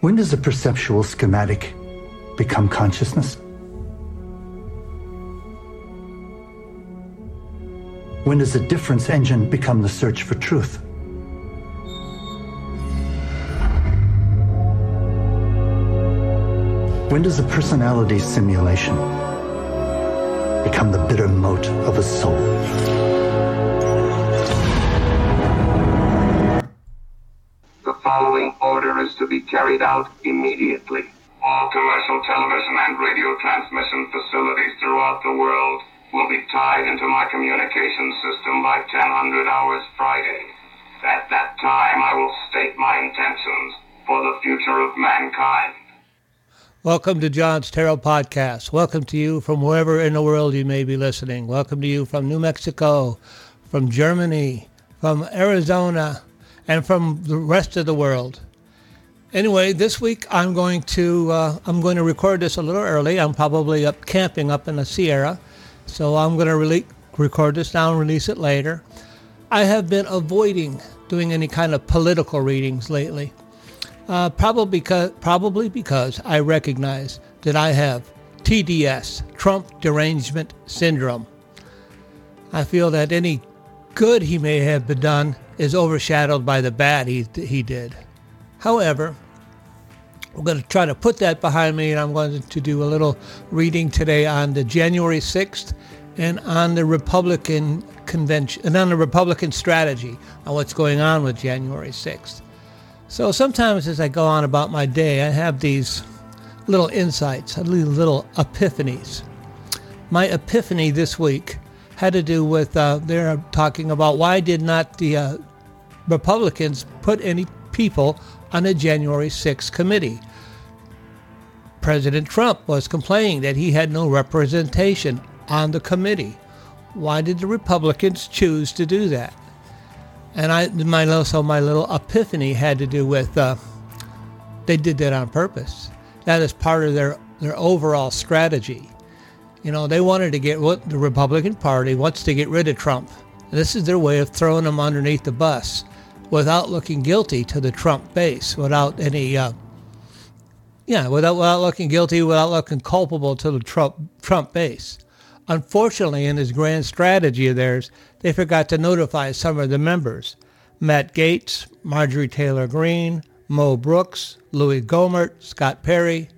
When does a perceptual schematic become consciousness? When does a difference engine become the search for truth? When does a personality simulation become the bitter mote of a soul? The following order is to be carried out immediately. All commercial television and radio transmission facilities throughout the world will be tied into my communication system by 1000 hours Friday. At that time, I will state my intentions for the future of mankind. Welcome to John's Tarot Podcast. Welcome to you from wherever in the world you may be listening. Welcome to you from New Mexico, from Germany, from Arizona, and from the rest of the world. Anyway, this week I'm going to uh, I'm going to record this a little early. I'm probably up camping up in the Sierra, so I'm going to really record this now and release it later. I have been avoiding doing any kind of political readings lately. Uh, probably because probably because I recognize that I have TDS, Trump Derangement Syndrome. I feel that any good he may have been done is overshadowed by the bad he he did. However, I'm going to try to put that behind me, and I'm going to do a little reading today on the January 6th and on the Republican convention and on the Republican strategy on what's going on with January 6th. So sometimes as I go on about my day, I have these little insights, little, epiphanies. My epiphany this week had to do with uh, they're talking about why did not the uh, Republicans put any people on the January 6th committee. President Trump was complaining that he had no representation on the committee. Why did the Republicans choose to do that? And I, my little, so my little epiphany had to do with uh, they did that on purpose. That is part of their their overall strategy. You know, they wanted to get what the Republican Party wants to get rid of Trump. This is their way of throwing him underneath the bus without looking guilty to the Trump base, without any, uh, yeah, without, without looking guilty, without looking culpable to the Trump, Trump base. Unfortunately, in this grand strategy of theirs, they forgot to notify some of the members. Matt Gaetz, Marjorie Taylor Greene, Mo Brooks, Louis Gohmert, Scott Perry.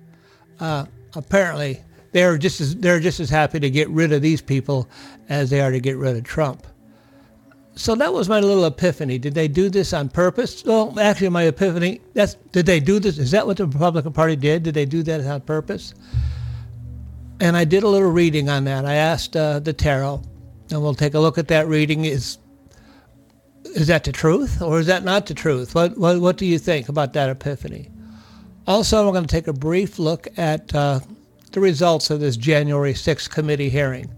Uh, apparently, they're just as they're just as happy to get rid of these people as they are to get rid of Trump. So that was my little epiphany. Did they do this on purpose? Well, actually, my epiphany. That's did they do this? Is that what the Republican Party did? Did they do that on purpose? And I did a little reading on that. I asked uh, the tarot, and we'll take a look at that reading. Is is that the truth, or is that not the truth? What what, what do you think about that epiphany? Also, we're going to take a brief look at uh, the results of this January 6th committee hearing.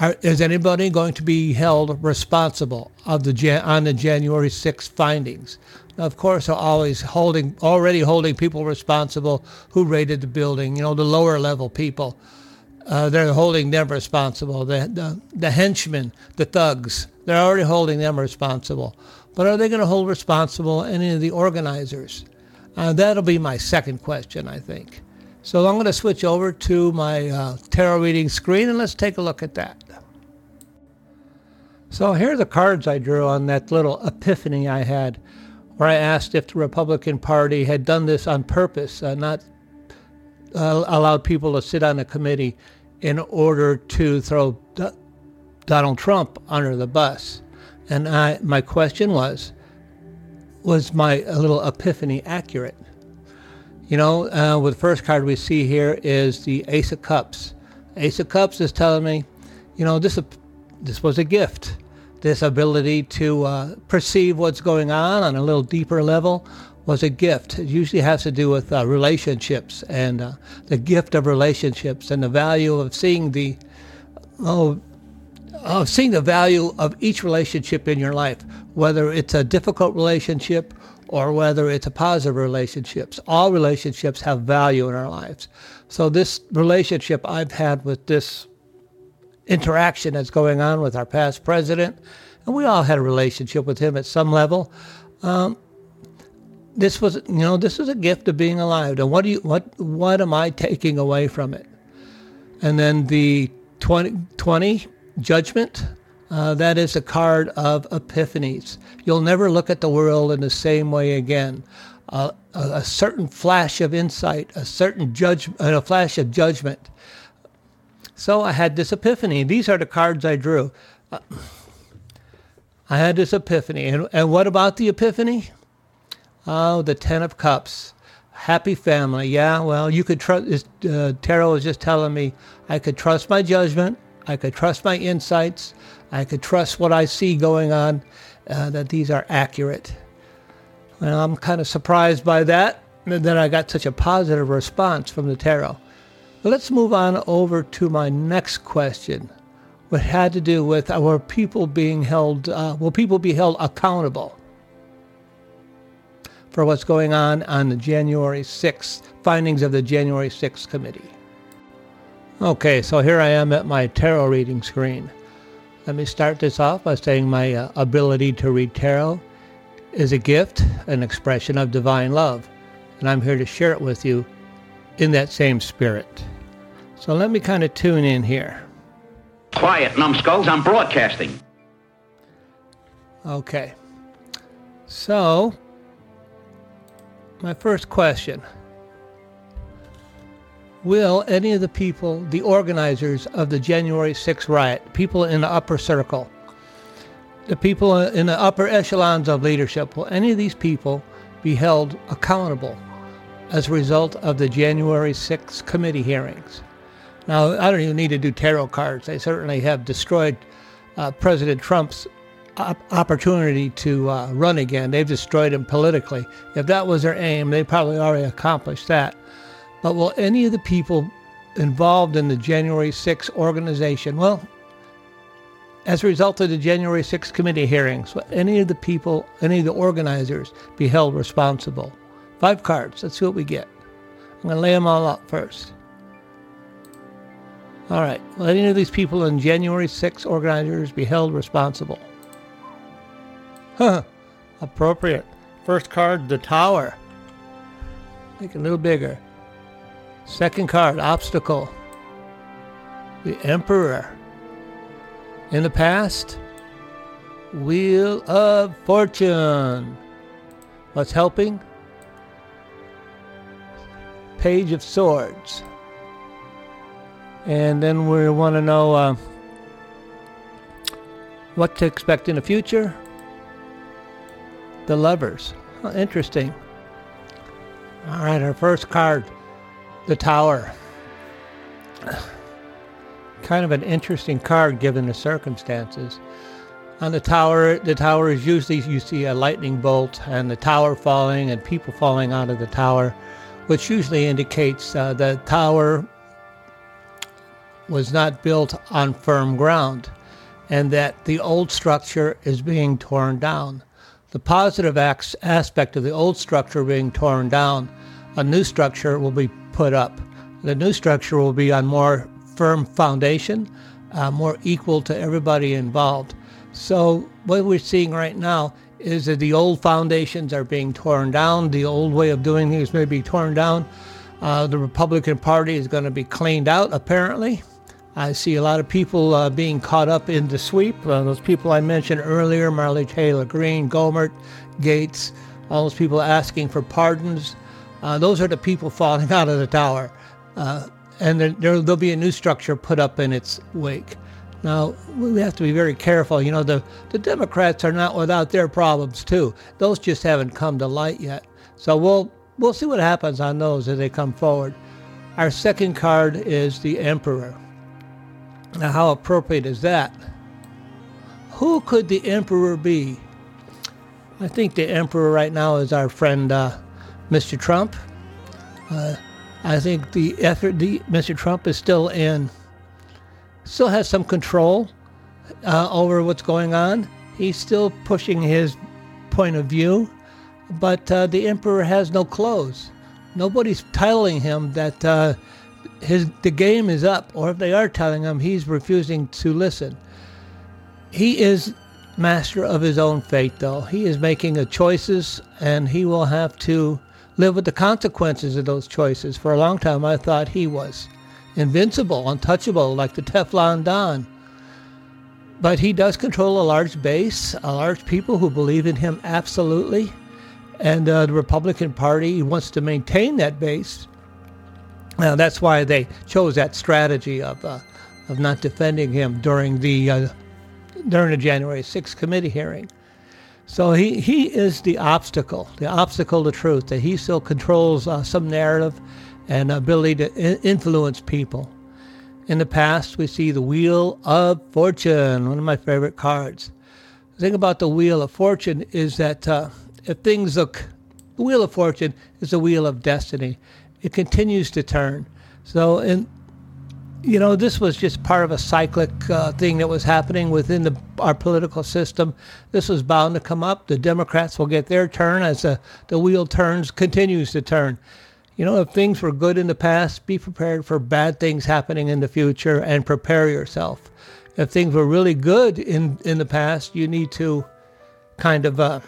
Are, is anybody going to be held responsible of the on the January 6th findings? Now, of course, are always holding already holding people responsible who raided the building. You know, the lower level people. Uh, they're holding them responsible. The, the the henchmen, the thugs, they're already holding them responsible. But are they going to hold responsible any of the organizers? Uh, that'll be my second question, I think. So I'm going to switch over to my uh, tarot reading screen and let's take a look at that. So here are the cards I drew on that little epiphany I had, where I asked if the Republican Party had done this on purpose, uh, not uh, allowed people to sit on a committee in order to throw D- Donald Trump under the bus. And I, my question was, was my little epiphany accurate? You know, uh, with the first card we see here is the Ace of Cups. Ace of Cups is telling me, you know, this this was a gift. This ability to uh, perceive what's going on on a little deeper level was a gift. It usually has to do with uh, relationships and uh, the gift of relationships and the value of seeing the oh, of seeing the value of each relationship in your life, whether it's a difficult relationship or whether it's a positive relationships. All relationships have value in our lives. So this relationship I've had with this interaction that's going on with our past president, and we all had a relationship with him at some level. Um, this was, you know, this is a gift of being alive. And what do you, what, what am I taking away from it? And then the 20, 20 judgment, uh, that is a card of epiphanies. You'll never look at the world in the same way again. Uh, a, a, certain flash of insight, a certain judge, uh, a flash of judgment. So I had this epiphany. These are the cards I drew. Uh, I had this epiphany. And, and what about the epiphany? Oh, the Ten of Cups. Happy family. Yeah, well, you could trust, uh, Tarot was just telling me I could trust my judgment. I could trust my insights. I could trust what I see going on, uh, that these are accurate. I'm kind of surprised by that, and that I got such a positive response from the tarot. Let's move on over to my next question, what had to do with our people being held, uh, will people be held accountable for what's going on on the January 6th, findings of the January 6th committee? Okay, so here I am at my tarot reading screen. Let me start this off by saying my uh, ability to read tarot is a gift, an expression of divine love, and I'm here to share it with you in that same spirit. So let me kind of tune in here. Quiet, numbskulls, I'm broadcasting. Okay. So, my first question Will any of the people, the organizers of the January 6th riot, people in the upper circle, the people in the upper echelons of leadership, will any of these people be held accountable as a result of the January 6th committee hearings? Now, I don't even need to do tarot cards. They certainly have destroyed uh, President Trump's op- opportunity to uh, run again. They've destroyed him politically. If that was their aim, they probably already accomplished that. But will any of the people involved in the January 6th organization, well, as a result of the January 6th committee hearings, will any of the people, any of the organizers be held responsible? Five cards. Let's see what we get. I'm going to lay them all out first. All right. Will any of these people in January 6 organizers be held responsible? Huh. Appropriate. First card, the tower. Make it a little bigger. Second card, Obstacle. The Emperor. In the past, Wheel of Fortune. What's helping? Page of Swords. And then we want to know uh, what to expect in the future. The Lovers. Oh, interesting. All right, our first card the tower. Kind of an interesting card given the circumstances. On the tower, the tower is usually you see a lightning bolt and the tower falling and people falling out of the tower, which usually indicates uh, the tower was not built on firm ground and that the old structure is being torn down. The positive aspect of the old structure being torn down, a new structure will be put up. The new structure will be on more firm foundation, uh, more equal to everybody involved. So what we're seeing right now is that the old foundations are being torn down. The old way of doing things may be torn down. Uh, the Republican Party is going to be cleaned out, apparently. I see a lot of people uh, being caught up in the sweep. Uh, those people I mentioned earlier, Marley Taylor Greene, Gohmert, Gaetz, all those people asking for pardons. Uh, those are the people falling out of the tower. Uh, and there, there'll be a new structure put up in its wake. Now, we have to be very careful. You know, the, the Democrats are not without their problems, too. Those just haven't come to light yet. So we'll, we'll see what happens on those as they come forward. Our second card is the Emperor. Now, how appropriate is that? Who could the Emperor be? I think the Emperor right now is our friend uh, Mr. Trump. Uh, I think the effort, the Mr. Trump is still in, still has some control uh, over what's going on. He's still pushing his point of view, but uh, the emperor has no clothes. Nobody's telling him that uh, his the game is up, or if they are telling him, he's refusing to listen. He is master of his own fate, though. He is making choices, and he will have to live with the consequences of those choices. For a long time, I thought he was invincible, untouchable, like the Teflon Don. But he does control a large base, a large people who believe in him absolutely. And uh, the Republican Party wants to maintain that base. Now, that's why they chose that strategy of, uh, of not defending him during the, uh, during the January 6th committee hearing. So he, he is the obstacle, the obstacle to truth, that he still controls uh, some narrative and ability to I- influence people. In the past, we see the Wheel of Fortune, one of my favorite cards. The thing about the Wheel of Fortune is that uh, if things look, the Wheel of Fortune is the wheel of destiny. It continues to turn. So, in you know, this was just part of a cyclic uh, thing that was happening within the, our political system. This was bound to come up. The Democrats will get their turn as the, the wheel turns, continues to turn. You know, if things were good in the past, be prepared for bad things happening in the future and prepare yourself. If things were really good in, in the past, you need to kind of, uh,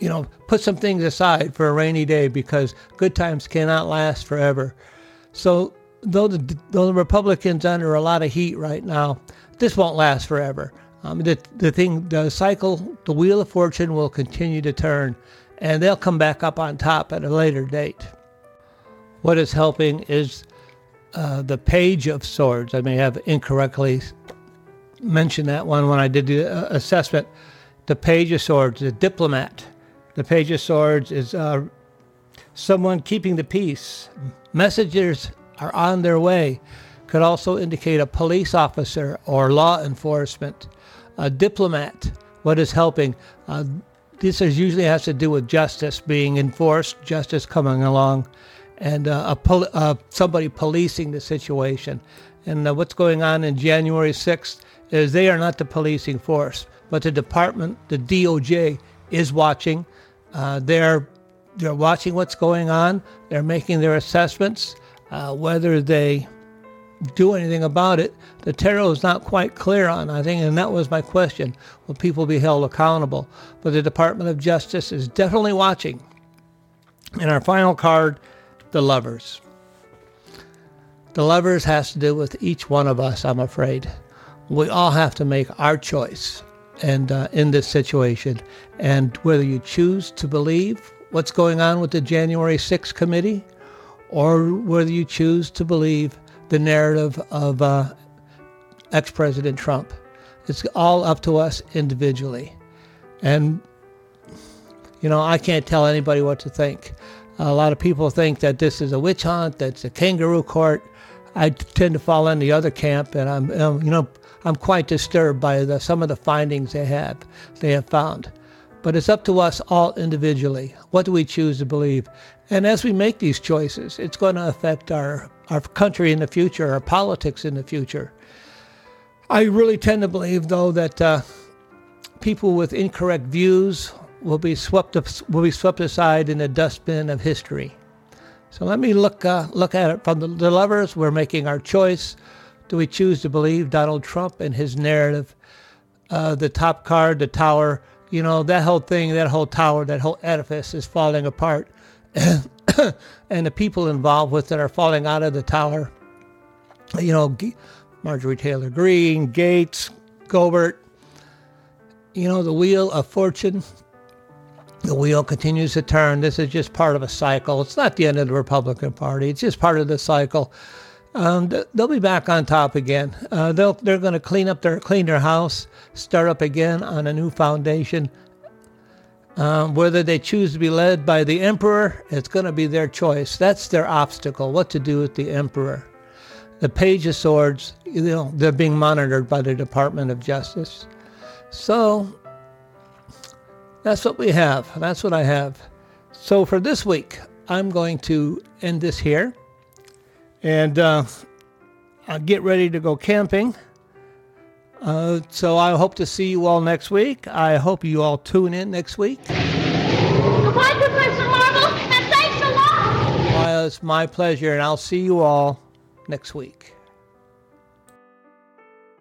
you know, put some things aside for a rainy day because good times cannot last forever. So though the, though the Republicans under a lot of heat right now, this won't last forever. Um, the, the thing, the cycle, the wheel of fortune will continue to turn, and they'll come back up on top at a later date. What is helping is uh, the Page of Swords. I may have incorrectly mentioned that one when I did the uh, assessment. The Page of Swords, the diplomat. The Page of Swords is uh, someone keeping the peace. Messengers are on their way could also indicate a police officer or law enforcement, a diplomat, what is helping. Uh, this is usually has to do with justice being enforced, justice coming along, and uh, pol- uh, somebody policing the situation. And uh, what's going on in January 6th is they are not the policing force, but the department, the DOJ, is watching. Uh, they're they're watching what's going on. They're making their assessments. Uh, whether they do anything about it, the tarot is not quite clear on, I think, and that was my question. Will people be held accountable? But the Department of Justice is definitely watching. And our final card, the lovers. The lovers has to do with each one of us, I'm afraid. We all have to make our choice and uh, in this situation. And whether you choose to believe what's going on with the January 6th committee or whether you choose to believe the narrative of uh, ex President Trump. It's all up to us individually. And, you know, I can't tell anybody what to think. A lot of people think that this is a witch hunt, that's a kangaroo court. I tend to fall in the other camp, and I'm, um, you know, I'm quite disturbed by the, some of the findings they have, they have found. But it's up to us all individually. What do we choose to believe? And as we make these choices, it's going to affect our, our country in the future, our politics in the future. I really tend to believe, though, that uh, people with incorrect views will be swept up, will be swept aside in the dustbin of history. So let me look uh, look at it from the, lovers. We're making our choice. Do we choose to believe Donald Trump and his narrative? Uh, the top card, the tower. You know that whole thing, that whole tower, that whole edifice is falling apart and the people involved with it are falling out of the tower. You know, Marjorie Taylor Greene, Gaetz, Gohmert. You know, the wheel of fortune. The wheel continues to turn. This is just part of a cycle. It's not the end of the Republican Party. It's just part of the cycle. Um, they'll be back on top again. Uh, they'll, they're going to clean up their clean their house, start up again on a new foundation, um, whether they choose to be led by the emperor, it's going to be their choice. That's their obstacle, what to do with the emperor. The Page of Swords, you know, they're being monitored by the Department of Justice. So that's what we have. That's what I have. So for this week, I'm going to end this here. And uh, I'll get ready to go camping. Uh, so I hope to see you all next week. I hope you all tune in next week. Goodbye, Professor Marvel, and thanks a lot. Well, it's my pleasure, and I'll see you all next week.